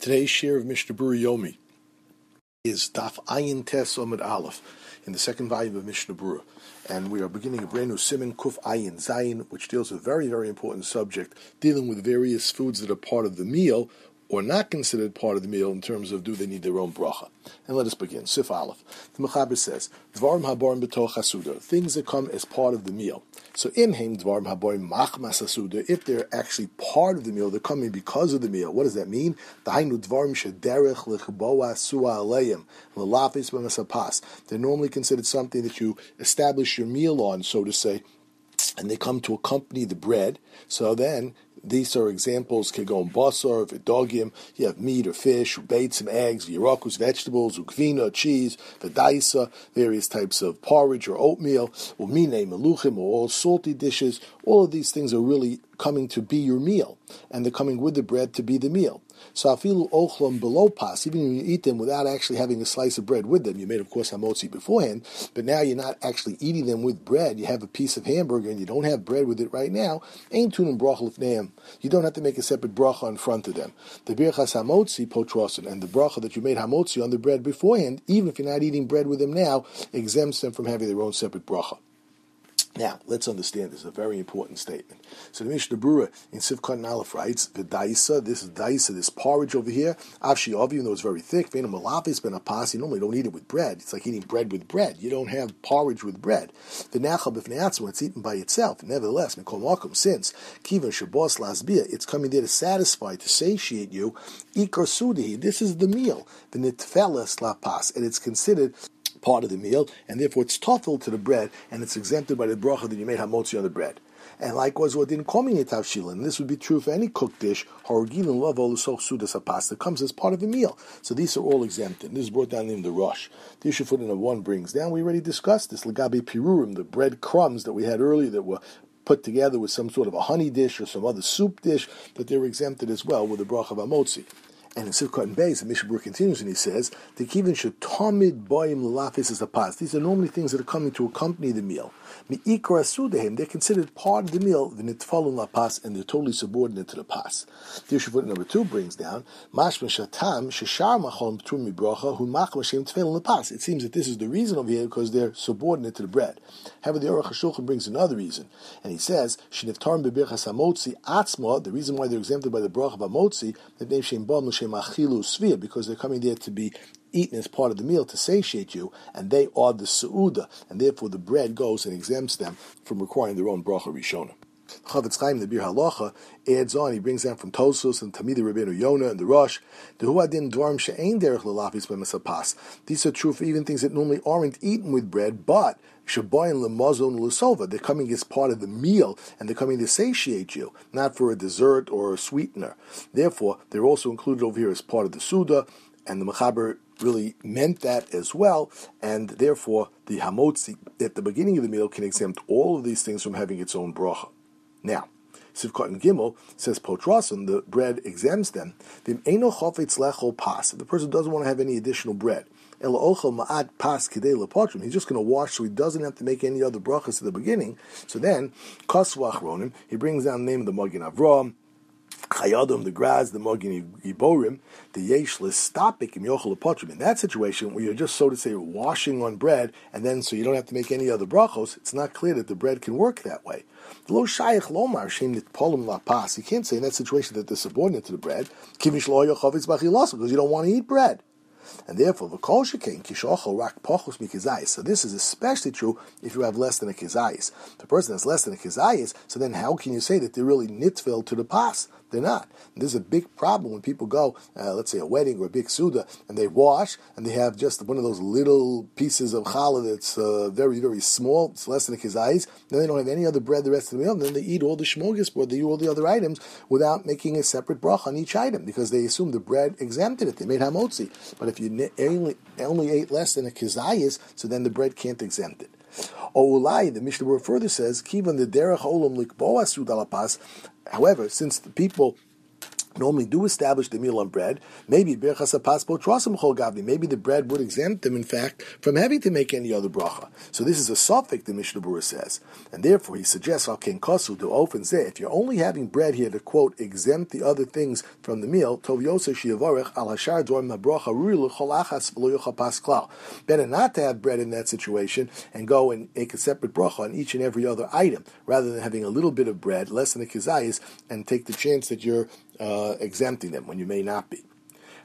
Today's share of Mishnah Berurah Yomi is Daf Ayin Tes Omid Aleph in the second volume of Mishnah Berurah. And we are beginning a brand new Simon Kuf Ayin Zayin, which deals with a very, very important subject, dealing with various foods that are part of the meal or not considered part of the meal in terms of do they need their own bracha. And let us begin. Sif Aleph. The Mechaber says, Dvarim haborim b'toch hasuda, things that come as part of the meal. So imheim dvarim haborim machmas hasuda, if they're actually part of the meal, they're coming because of the meal. What does that mean? Dahainu dvarim shederech lechboa sua aleim, lelafis b'masapas. They're normally considered something that you establish your meal on, so to say, and they come to accompany the bread. So then these are examples, kegon basar, vidogim, you have meat or fish, or bait some eggs, yirakus, vegetables, ukvina, cheese, vidaisa, various types of porridge or oatmeal, umine, meluchim, or all salty dishes. All of these things are really coming to be your meal, and they're coming with the bread to be the meal. So afilu ochlam below pas, even when you eat them without actually having a slice of bread with them, you made of course hamotzi beforehand, but now you're not actually eating them with bread. You have a piece of hamburger and you don't have bread with it right now. Ain't tunim brachal neam. You don't have to make a separate bracha in front of them. The birchas hamotzi potrosin and the bracha that you made hamotzi on the bread beforehand, even if you're not eating bread with them now, exempts them from having their own separate bracha. Now, let's understand this is a very important statement. So the Mishnah Berurah in Sivkot Aleph writes, the daisa, this is daisa, this porridge over here, avshi of, even though it's very thick, venom malafis ben apas, you normally don't eat it with bread. It's like eating bread with bread. You don't have porridge with bread. The nachal b'fneatz when it's eaten by itself. Nevertheless, mikol makom, since kivan shabos lasbia, it's coming there to satisfy, to satiate you, ikar sudihi, this is the meal, the nitfeles lapas, and it's considered part of the meal, and therefore it's tough to the bread, and it's exempted by the bracha that you made hamotzi on the bread. And likewise, what didn't call me and this would be true for any cooked dish, harogilin love sudas a pasta comes as part of a meal. So these are all exempted. This is brought down in the rush. The issue footnote one brings down, we already discussed this, lagabi pirurim, the bread crumbs that we had earlier that were put together with some sort of a honey dish or some other soup dish, that they're exempted as well with the bracha of amotzi. And in Sivkot and Beis, the Mishnah continues and he says, the kivin should tomid boim lalafis as a pas. These are normally things that are coming to accompany the meal. They're considered part of the meal, the nitfalun la pas, and they're totally subordinate to the pas. The issue number two brings down, mashma shatam sheshar machon p'tum mibracha hu machma shem tefilin la pas. It seems that this is the reason over here because they're subordinate to the bread. However, the Aruch HaShulchan brings another reason, and he says, atzma, the reason why they're exempted by the bracha of the name shem bam achilu svia, because they're coming there to be eaten as part of the meal to satiate you, and they are the su'uda, and therefore the bread goes and exempts them from requiring their own bracha rishona. Chofetz Chaim, the Biur Halacha, adds on, he brings down from Tosos and Tamidi Rabbeinu Yonah and the Rosh, the Huadin Dwarm She'ain Derech Lalafis B'Masapas. These are true for even things that normally aren't eaten with bread, but Shaboyin Lemazon Lusova, they're coming as part of the meal, and they're coming to satiate you, not for a dessert or a sweetener. Therefore, they're also included over here as part of the Suda, and the Mechaber really meant that as well, and therefore the Hamotzi at the beginning of the meal can exempt all of these things from having its own bracha. Now, Sivkot and Gimel says potrasim, the bread exempts them. The pas. The person doesn't want to have any additional bread. He's just going to wash so he doesn't have to make any other brachas at the beginning. So then, Kasvach he brings down the name of the Magen Avram, Chayadim, the Graz, the Magin Giborim, the Yeshlis, Stopik, and Yochel Apotrim. In that situation, where you're just, so to say, washing on bread, and then so you don't have to make any other brachos, it's not clear that the bread can work that way. Lo Shayach Lomar, Shem Polim La Pas. You can't say in that situation that they're subordinate to the bread, because you don't want to eat bread. And therefore, the kol shekain kishochel rak pochus mikizayis. So this is especially true if you have less than a kizayis. The person has less than a kizayis, so then how can you say that they're really nitvil to the pas? They're not. And this is a big problem when people go, uh, let's say a wedding or a big suda, and they wash and they have just one of those little pieces of challah that's uh, very, very small. It's less than a kizayis. Then they don't have any other bread the rest of the meal. And then they eat all the smorgasbord, they eat all the other items without making a separate brach on each item because they assume the bread exempted it. They made hamotzi. But if you only, only ate less than a kizayis, so then the bread can't exempt it. Oulai, the Mishnah further says, Kivan the derech olam likboa sudalapas. However, since the people normally do establish the meal on bread, maybe gavni. Maybe the bread would exempt them, in fact, from having to make any other bracha. So this is a suffix the Mishnah Berurah says, and therefore he suggests al ken kosu to open say if you're only having bread here to quote exempt the other things from the meal, tov yosef shiavarech al hashar dorm bracha ruilu cholachas klal. Better not to have bread in that situation and go and make a separate bracha on each and every other item, rather than having a little bit of bread, less than a kizayis, and take the chance that you're uh, exempting them when you may not be.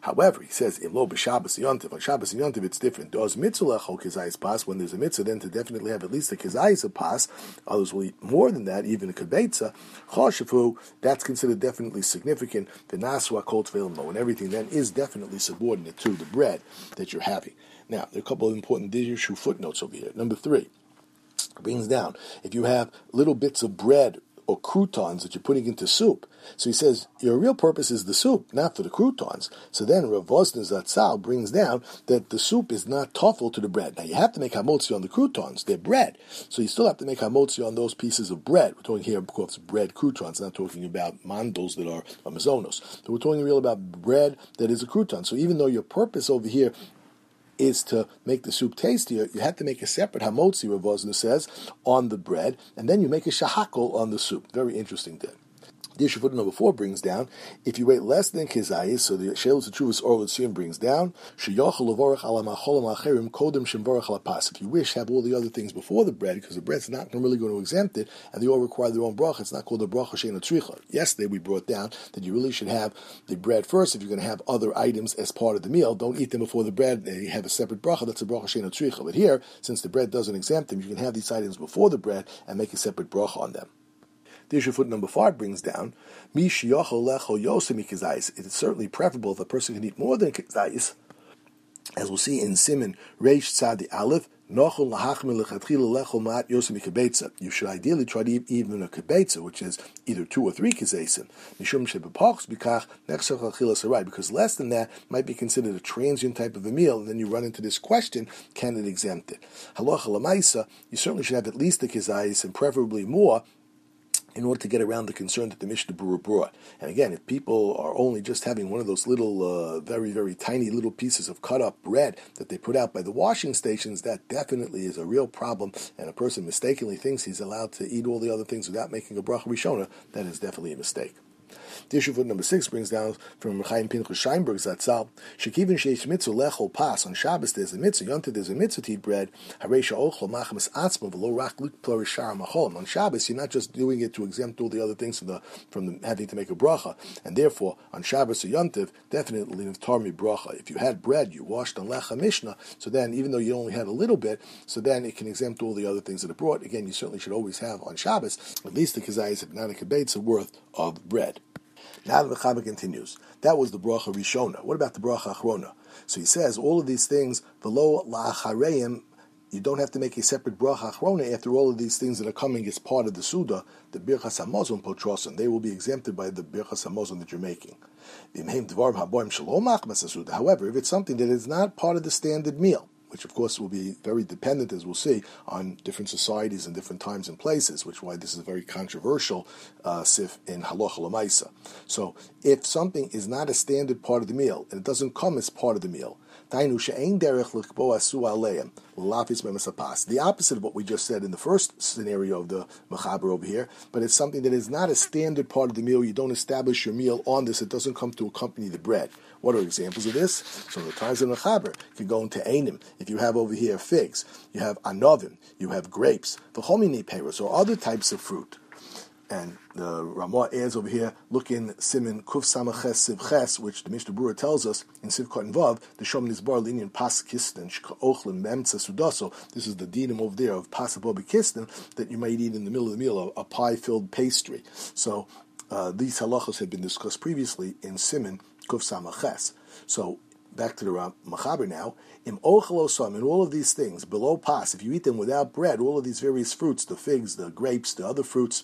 However, he says, in lo b'Shabbos yontiv, on Shabbos yontiv it's different. Does mitzvah kizayis pas, when there's a mitzvah, then to definitely have at least a kizayis pas, others will eat more than that, even a kibetza, choshefu, that's considered definitely significant, the naswa kol and everything then is definitely subordinate to the bread that you're having. Now, there are a couple of important Dirshu footnotes over here. Number three, brings down, if you have little bits of bread or croutons that you're putting into soup. So he says your real purpose is the soup, not for the croutons. So then Rav Vosner Zatzal brings down that the soup is not toffel to the bread. Now you have to make hamotzi on the croutons; they're bread, so you still have to make hamotzi on those pieces of bread. We're talking here, of course, bread croutons, not talking about mandals that are amazonos. So we're talking real about bread that is a crouton. So even though your purpose over here is to make the soup tastier, you have to make a separate hamotzi, Rav Vosner says, on the bread, and then you make a shahakol on the soup. Very interesting thing. The issue footnote number four brings down, if you wait less than kizayis, so the Shelos Tshuvas Or brings down, If you wish, have all the other things before the bread, because the bread's not really going to exempt it, and they all require their own bracha. It's not called a bracha shein tricha. Yesterday we brought down that you really should have the bread first if you're going to have other items as part of the meal. Don't eat them before the bread. They have a separate bracha. That's a bracha shein tricha. But here, since the bread doesn't exempt them, you can have these items before the bread and make a separate bracha on them. The issue foot number five brings down, It's certainly preferable if a person can eat more than kizayis, as we'll see in Simon Reish Tzadi Aleph, you should ideally try to eat even a kibetza, which is either two or three kizesim. Because less than that might be considered a transient type of a meal, and then you run into this question: Can it exempt it? You certainly should have at least a kizayis, and preferably more in order to get around the concern that the Mishnah Berurah brought. And again, if people are only just having one of those little, uh, very, very tiny little pieces of cut up bread that they put out by the washing stations, that definitely is a real problem. And a person mistakenly thinks he's allowed to eat all the other things without making a bracha rishona, that is definitely a mistake. The issue for number six brings down from Chaim Pinchas Scheinberg Zatzal, Shekivin Sheish Mitzvah Lechol Pas, on Shabbos there's a mitzvah, Yonta there's a mitzvah to eat bread, Haresha Ochel Machamas Atzma V'lo Rak Lik Plorishar Machol. On Shabbos you're not just doing it to exempt all the other things from the from the, having to make a bracha, and therefore on Shabbos or Yontiv, definitely Tarmi bracha. If you had bread, you washed on Lechem Mishnah, so then even though you only had a little bit, so then it can exempt all the other things that are brought. Again, you certainly should always have on Shabbos at least the kazayis, if not a worth of bread. Now the Mechaber continues. That was the bracha Rishona. What about the bracha Achrona? So he says all of these things below la'achareim. You don't have to make a separate bracha achrona after all of these things that are coming as part of the suda, the birchas hamazon potrosan. They will be exempted by the birchas hamazon that you're making. However, if it's something that is not part of the standard meal, which of course will be very dependent, as we'll see, on different societies and different times and places, which why this is a very controversial uh, sif in halacha lamaisa. So, if something is not a standard part of the meal and it doesn't come as part of the meal, the opposite of what we just said in the first scenario of the Mechaber over here, but it's something that is not a standard part of the meal. You don't establish your meal on this. It doesn't come to accompany the bread. What are examples of this? So the times of Mechaber can go into Einim. If you have over here figs, you have anovim, you have grapes, the homini or other types of fruit. And the Ramah adds over here, look in Simin Kuf Samaches Sivches, which the Mishnah Berurah tells us in Sivkot and Vav, the Shom Nizbar Linian Pas Kisten, Ochlim Memtza Sudaso. This is the dinim over there of Pas Kisten that you might eat in the middle of the meal, a, a pie filled pastry. So uh, these halachas have been discussed previously in Simin Kuf Samaches. So back to the Machaber now. Im ochelosam, in all of these things, below pas, if you eat them without bread, all of these various fruits, the figs, the grapes, the other fruits,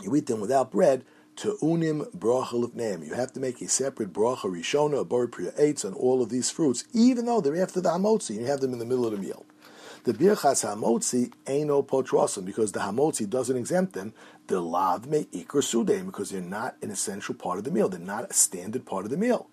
you eat them without bread, to unim bracha. You have to make a separate bracha rishona, a bar priya eitz on all of these fruits, even though they're after the hamotzi, you have them in the middle of the meal. The birchas hamotzi ain't no potrosim because the hamotzi doesn't exempt them. The lav me ikr sudeim because they're not an essential part of the meal. They're not a standard part of the meal.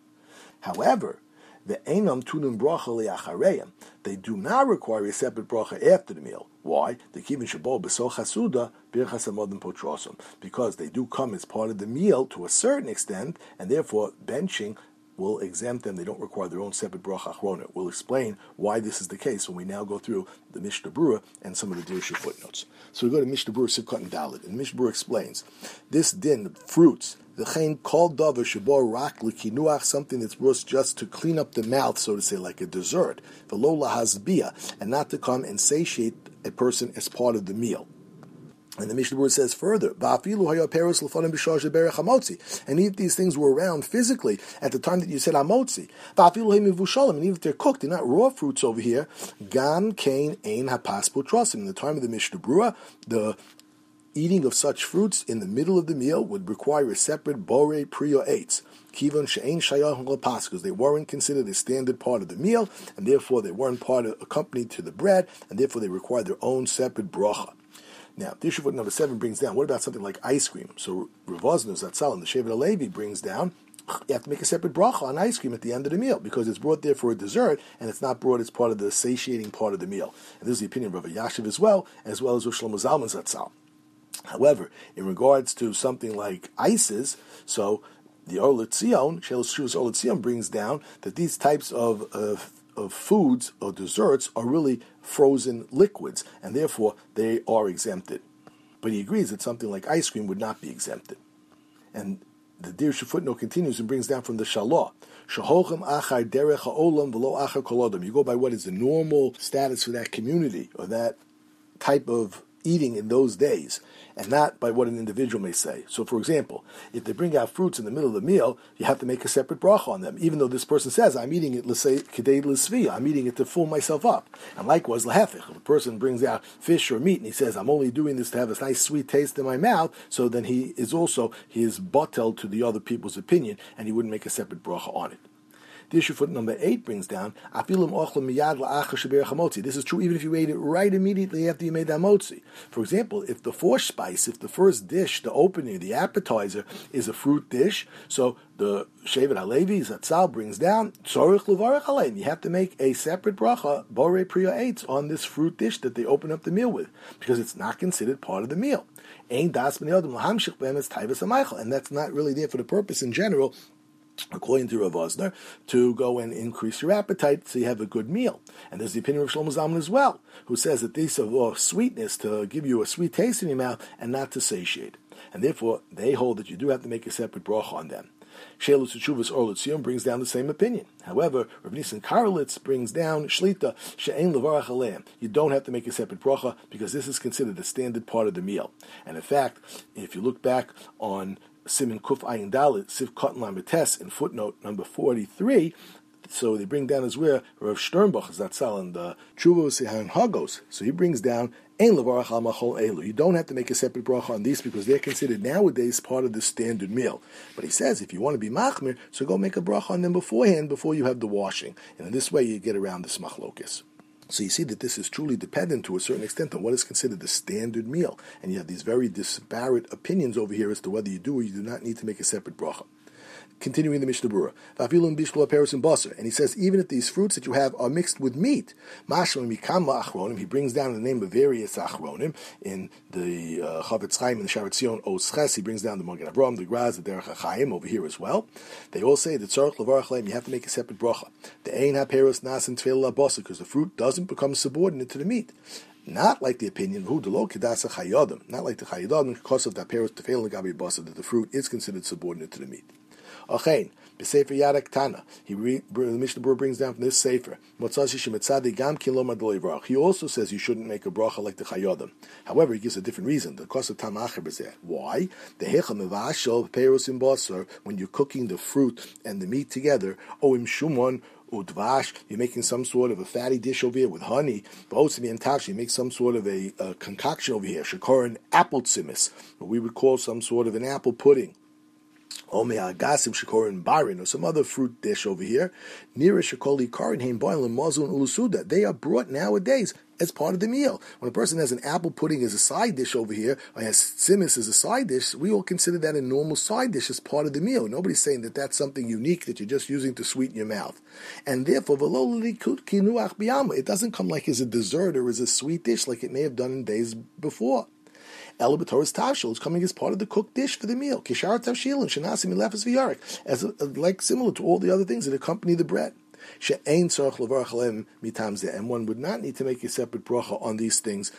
However, the enam tunum bracha liachareim. They do not require a separate bracha after the meal. Why? The kivin shabo besoch hasuda birchas amodim potrosim because they do come as part of the meal to a certain extent, and therefore benching will exempt them. They don't require their own separate bracha achrona. We'll explain why this is the case when we now go through the Mishnah Brura and some of the Dirshu footnotes. So we go to Mishnah Brura Sivkot and Dalit, and Mishnah Brura explains this din, the fruits, the chain called davar shabor rak likinuach, something that's worth just to clean up the mouth, so to say, like a dessert, the lola hasbia, and not to come and satiate a person as part of the meal. And the Mishnah Word says further, and if these things were around physically at the time that you said hamotzi, and even if they're cooked, they're not raw fruits over here, gam kain ein hapas In the time of the Mishnah Brura, the eating of such fruits in the middle of the meal would require a separate bore prior eitz. Kivon she'ein shayach because they weren't considered a standard part of the meal, and therefore they weren't part of, accompanied to the bread, and therefore they required their own separate bracha. Now, the issue number seven brings down, what about something like ice cream? So Ravaznos Zatzal and the Shevet Halevi brings down, you have to make a separate bracha on ice cream at the end of the meal because it's brought there for a dessert and it's not brought as part of the satiating part of the meal. And this is the opinion of Rav Yashiv as well, as well as Shlomo Zalman Zatzal. However, in regards to something like ices, so the Or L'Tzion, Shel Or brings down that these types of, of of foods or desserts are really frozen liquids, and therefore they are exempted. But he agrees that something like ice cream would not be exempted. And the Dirshu footnote continues and brings down from the Shalah. achar derech ha'olam v'lo achar kolodam. You go by what is the normal status for that community or that type of eating in those days and not by what an individual may say. So, for example, if they bring out fruits in the middle of the meal, you have to make a separate bracha on them, even though this person says, I'm eating it, let's say, l'svi, I'm eating it to fill myself up. And likewise, lahefich, if a person brings out fish or meat and he says, I'm only doing this to have a nice sweet taste in my mouth, so then he is also, he is bottled to the other people's opinion, and he wouldn't make a separate bracha on it. The issue foot number eight brings down, This is true even if you ate it right immediately after you made that motzi. For example, if the first spice, if the first dish, the opening, the appetizer, is a fruit dish, so the Shevet Halevi Zatzal brings down. You have to make a separate bracha, Bore Priya Eitz, on this fruit dish that they open up the meal with, because it's not considered part of the meal. And that's not really there for the purpose in general according to Rav Vosner, to go and increase your appetite so you have a good meal. And there's the opinion of Shlomo Zalman as well, who says that these are sweetness to give you a sweet taste in your mouth and not to satiate. And therefore, they hold that you do have to make a separate bracha on them. Shelus Teshuvas or brings down the same opinion. However, Rav Nissen Karelitz brings down Shlita She'en Levarach Aleim. You don't have to make a separate bracha because this is considered a standard part of the meal. And in fact, if you look back on Simon Kuf Ayin Dalit, Siv Katan Lamites, in footnote number 43, so they bring down as well Rav Sternbuch Zatzal and the Tshuva Sihan Hagos. So he brings down Ein Levarach Al Machol Elu. You don't have to make a separate bracha on these because they're considered nowadays part of the standard meal. But he says if you want to be machmir, so go make a bracha on them beforehand before you have the washing, and in this way you get around this machlokis. So you see that this is truly dependent to a certain extent on what is considered the standard meal. And you have these very disparate opinions over here as to whether you do or you do not need to make a separate bracha. Continuing the Mishnah Brura, and he says even if these fruits that you have are mixed with meat, he brings down the name of various achronim in the uh, Chavetz Chaim and the Sharet Zion Osches. He brings down the Magen Avraham, the Graz, the Derech HaChaim over here as well. They all say that Tzarech Levarach you have to make a separate bracha. The Ein HaPeros Nas and Tefillah because the fruit doesn't become subordinate to the meat. Not like the opinion of who delo kedasa chayodim, not like the chayodim because of the peros tefel gabi basa that the fruit is considered subordinate to the meat. Achein, B'Sefer Yad Ketana. He re, the Mishnah Berurah brings down from this Sefer. He also says you shouldn't make a bracha like the Chayodim. However, he gives a different reason. The cost of Tam is there. Why? The Hecham Mevashel Peros in when you're cooking the fruit and the meat together, Oim Shumon udvash, you're making some sort of a fatty dish over here with honey. B'osimi and tash, you make some sort of a, a concoction over here. Shakoran apple tzimis, what we would call some sort of an apple pudding. Agasim Shikorin Barin, or some other fruit dish over here. Nira Shakoli Karin Boilim Mazun Ulusuda. They are brought nowadays as part of the meal. When a person has an apple pudding as a side dish over here, or has simis as a side dish, we all consider that a normal side dish as part of the meal. Nobody's saying that that's something unique that you're just using to sweeten your mouth. And therefore, it doesn't come like as a dessert or as a sweet dish like it may have done in days before. Elabatoris tavshil is coming as part of the cooked dish for the meal. Kishar tavshilin shenasim ilefes v'yarik, as uh, like similar to all the other things that accompany the bread. She'ein tzarich levarach mitam and one would not need to make a separate bracha on these things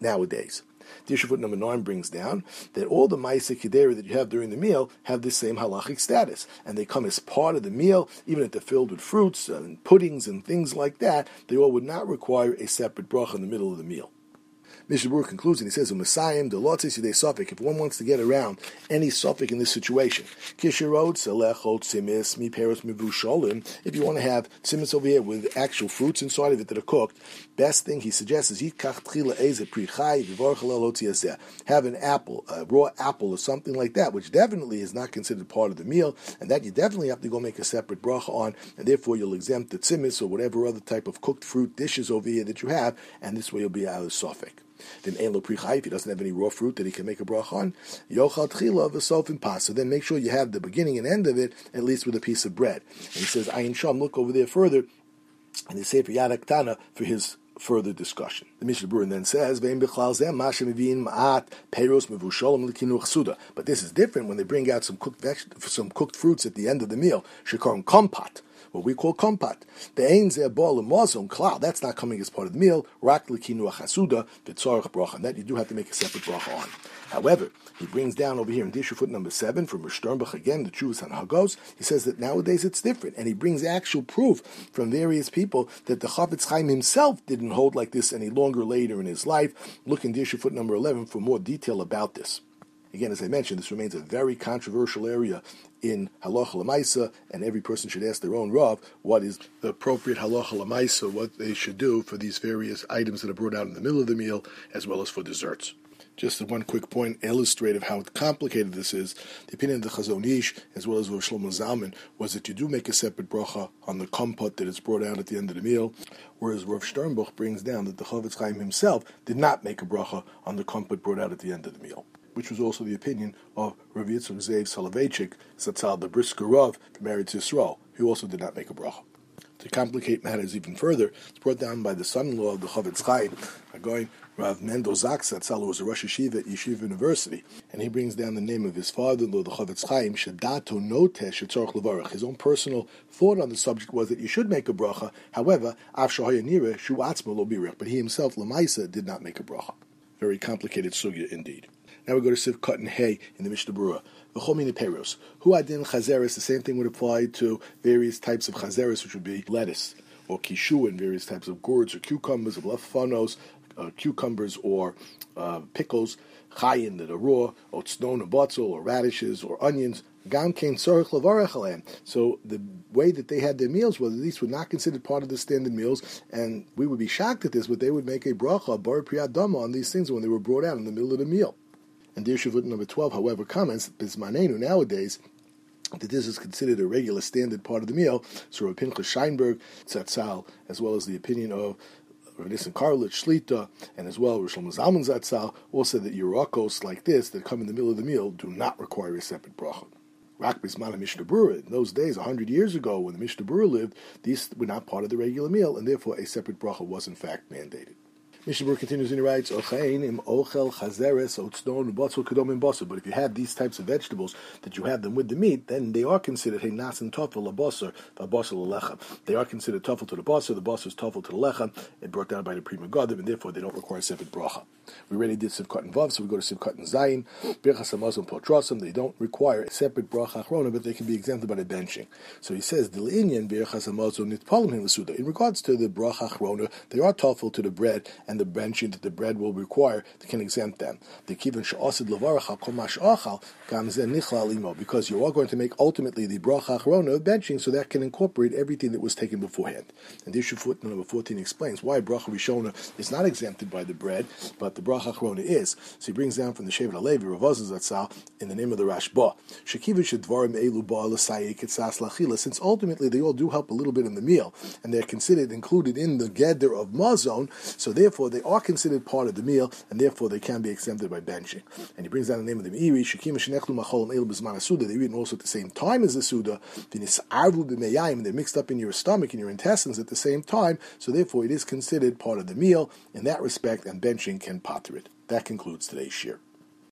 nowadays. Foot number nine brings down that all the ma'isa kidera that you have during the meal have the same halachic status, and they come as part of the meal, even if they're filled with fruits and puddings and things like that. They all would not require a separate bracha in the middle of the meal. Mishabur concludes and he says, "Umasayim delotzis yidei suffik." If one wants to get around any suffik in this situation, kishirot selechot simis mi peros mivusholim. If you want to have simis over here with actual fruits inside of it that are cooked, best thing he suggests is yikach tchila eze prichai vivorchalalotiaseh. Have an apple, a raw apple or something like that, which definitely is not considered part of the meal, and that you definitely have to go make a separate bracha on, and therefore you'll exempt the simis or whatever other type of cooked fruit dishes over here that you have, and this way you'll be out of suffik. Then Ein Lo if he doesn't have any raw fruit that he can make a bracha on, Yochal Tchila V'sof and Pas. So then make sure you have the beginning and end of it, at least with a piece of bread. And he says, Ayin Sham, look over there further, and they say for Yad Ketana for his further discussion. The Mishnah Berurah then says, But this is different when they bring out some cooked veg- some cooked fruits at the end of the meal. Shekarim kompat what we call kompat. The ein zeh bol mozon klal. That's not coming as part of the meal. Rak lekinu achasuda v'tzorach bracha. That you do have to make a separate bracha on. However, he brings down over here in Dirshu foot number seven from Rishternbach again, the Chuvas and Hagos. He says that nowadays it's different, and he brings actual proof from various people that the Chafetz Chaim himself didn't hold like this any longer later in his life. Look in Dirshu foot number eleven for more detail about this. Again, as I mentioned, this remains a very controversial area in halacha lemaisa, and every person should ask their own rav what is the appropriate halacha lemaisa, what they should do for these various items that are brought out in the middle of the meal, as well as for desserts. Just one quick point, illustrative how complicated this is. The opinion of the Chazon Ish, as well as Rav Shlomo Zalman, was that you do make a separate bracha on the kompot that is brought out at the end of the meal, whereas Rav Sternbuch brings down that the Chofetz Chaim himself did not make a bracha on the kompot brought out at the end of the meal which was also the opinion of Rav Yitzchak Zev Soloveitchik, Zatzal the Brisker Rav, married to Yisrael, who also did not make a bracha. To complicate matters even further, it's brought down by the son-in-law of the Chofetz Chaim, going Rav Mendel Zaks, Zatzal was a Rosh Yeshiva at Yeshiva University, and he brings down the name of his father-in-law, the Chofetz Chaim, Shadato Notesh Shetzorach Levarach. His own personal thought on the subject was that you should make a bracha. However, Av Shahaya Shu Atzma but he himself, Lamaisa, did not make a bracha. Very complicated sugya indeed. Now we go to Siv Cut and Hay in the Mishnah Berurah. V'chomini peros. Hu adin chazeres. The same thing would apply to various types of chazeres, which would be lettuce or kishu and various types of gourds or cucumbers, or lefanos, uh, cucumbers or uh, pickles, chayin that are raw, or tznon or botzel, or radishes or onions. So the way that they had their meals was these were not considered part of the standard meals, and we would be shocked at this, but they would make a bracha, bar priyadama on these things when they were brought out in the middle of the meal. And the Yeshuvut number 12, however, comments, Bismanenu nowadays, that this is considered a regular standard part of the meal. So Rav Pinchas Scheinberg, Tzatzal, as well as the opinion of Rav Nissen Karelitz, Shlita, and as well Rosh Zalman Zatzal, all said that Yerakos like this, that come in the middle of the meal, do not require a separate bracha. Rak Bismana Mishnah Berurah. In those days, 100 years ago, when the Mishnah Berurah lived, these were not part of the regular meal, and therefore a separate bracha was in fact mandated. Mishnah continues and he writes, im ochel chazeres kedom But if you have these types of vegetables, that you have them with the meat, then they are considered hey nasan tofel labosar v'abosar lechem. They are considered tofel to the basar. The basar is tofel to the lechem. It brought down by the Pri Megadim, and therefore they don't require a separate bracha. We already did sivkot and vav, so we go to sivkot and zayin. Birchas hamazon potrosim. They don't require a separate bracha achrona, but they can be exempted by the benching. So he says the inyan birchas hamazon nitpalim In regards to the bracha achrona, they are tofel to the bread and and the benching that the bread will require that can exempt them. Because you are going to make ultimately the bracha achrona of benching, so that can incorporate everything that was taken beforehand. And the issue footnote number fourteen explains why bracha rishona is not exempted by the bread, but the bracha achrona is. So he brings down from the Shevet Halevi Ravaz Zatzal in the name of the Rashba. Since ultimately they all do help a little bit in the meal, and they're considered included in the gather of mazon, so therefore they are considered part of the meal, and therefore they can be exempted by benching. And he brings down the name of the Meiri Shekim Shenechlu Machol Elu Bizman Suda. They're eaten also at the same time as the Suda. They're mixed up in your stomach and your intestines at the same time, so therefore it is considered part of the meal in that respect, and benching can potter it. That concludes today's shir.